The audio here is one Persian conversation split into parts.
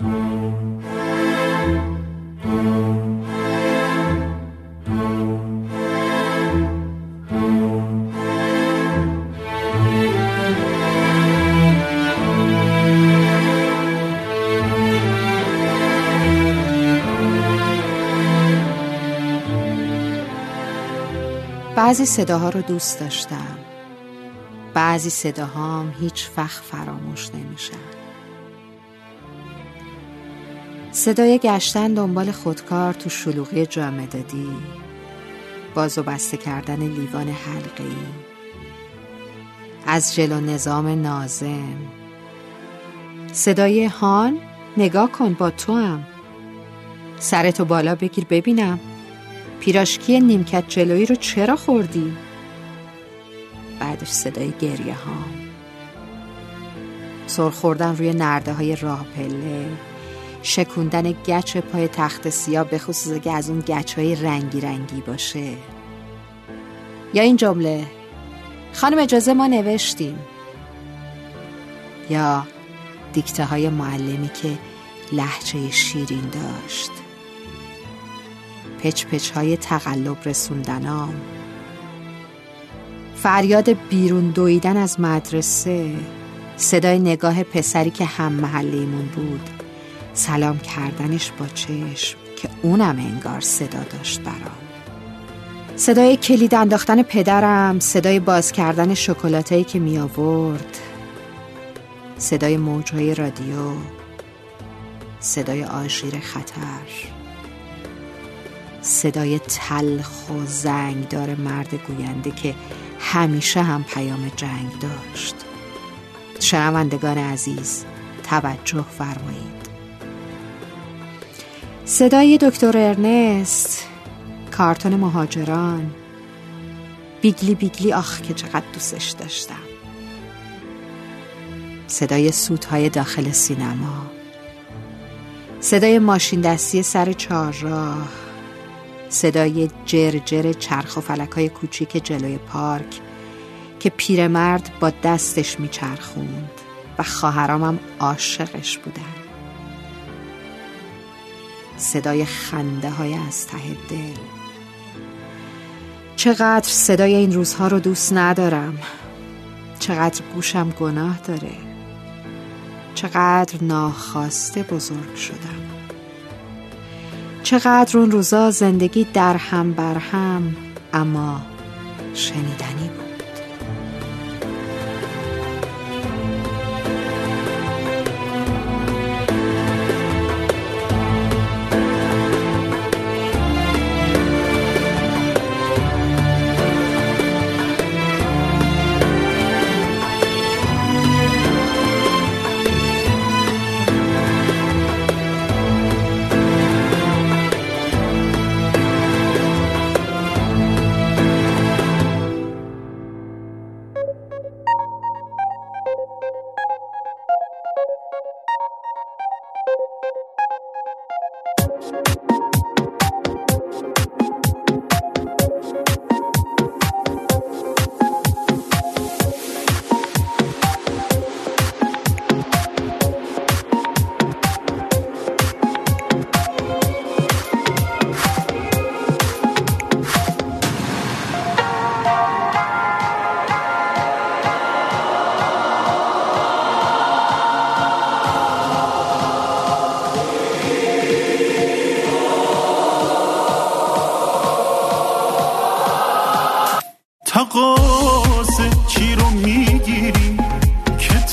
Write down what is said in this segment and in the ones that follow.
بعضی صداها رو دوست داشتم. بعضی صداهام هیچ وقت فراموش نمیشن. صدای گشتن دنبال خودکار تو شلوغی جامدادی باز و بسته کردن لیوان حلقی از جلو نظام نازم. صدای هان نگاه کن با تو هم سرتو بالا بگیر ببینم. پیراشکی نیمکت جلویی رو چرا خوردی؟ بعدش صدای گریه ها سر خوردن روی نرده های راه پله. شکوندن گچ پای تخت سیاه به خصوص که از اون گچ های رنگی رنگی باشه. یا این جمله خانم اجازه ما نوشتیم. یا دیکته های معلمی که لحجه شیرین داشت. پچ پچ های تقلب رسوندنام. فریاد بیرون دویدن از مدرسه صدای نگاه پسری که هم محلیمون بود. سلام کردنش با چشم که اونم انگار صدا داشت برام. صدای کلید انداختن پدرم صدای باز کردن شکلاتایی که می آورد صدای موجهای رادیو صدای آژیر خطر صدای تلخ و زنگدار مرد گوینده که همیشه هم پیام جنگ داشت. شنوندگان عزیز توجه فرمایید. صدای دکتر ارنست. کارتون مهاجران. بیگلی بیگلی آخ که چقدر دوستش داشتم. صدای سوتهای داخل سینما. صدای ماشین دستی سر چهارراه. صدای جرجر چرخ و فلک های کوچیک جلوی پارک که پیرمرد با دستش میچرخوند و خواهرامم عاشقش بودن. صدای خنده های از ته دل. چقدر صدای این روزها رو دوست ندارم. چقدر گوشم گناه داره. چقدر ناخواسته بزرگ شدم. چقدر اون روزا زندگی در هم بر هم اما شنیدنی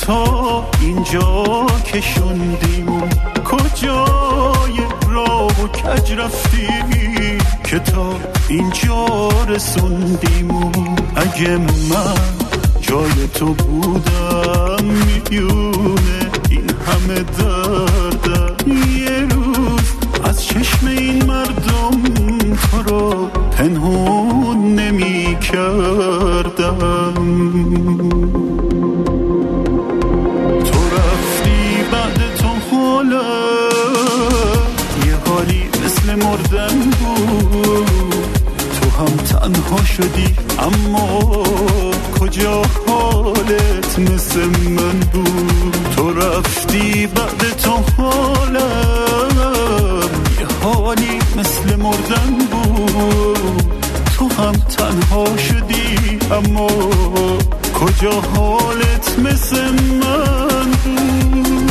تا اینجا کشوندیم کجای راه و کج رفتی که تا اینجا رسوندیم؟ اگه من جای تو بودم میونه این همه دردم یه روز از چشم این مردم تو رو پنهون نمی اما کجا حالت مثل من بود؟ تو رفتی بعد تو حالم. یه حالی مثل مردن بود. تو هم تنها شدی اما کجا حالت مثل من بود؟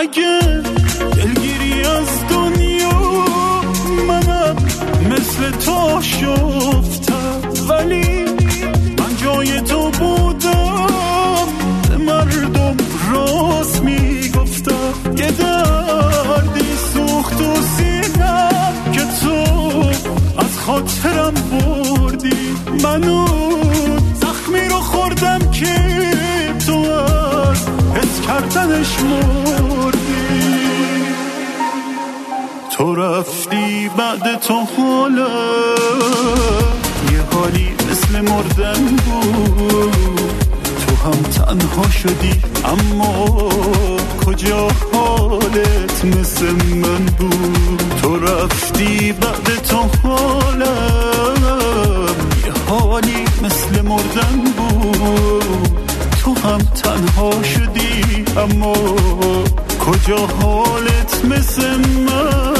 اگه دلگیری از دنیا منم مثل تو شفتم ولی من جای تو بودم. به مردم راست می‌گفتم یه دردی سوخت و سینم که تو از خاطرم بردی. منو حس کردنش تو رفتی بعد تو حالا یه حالی مثل مردن بود. تو هم تنها شدی اما کجا حالت مثل من بود؟ تو رفتی بعد تو حالا یه حالی مثل مردن بود. تو هم تنها شدی اما کجا حالت مثل من؟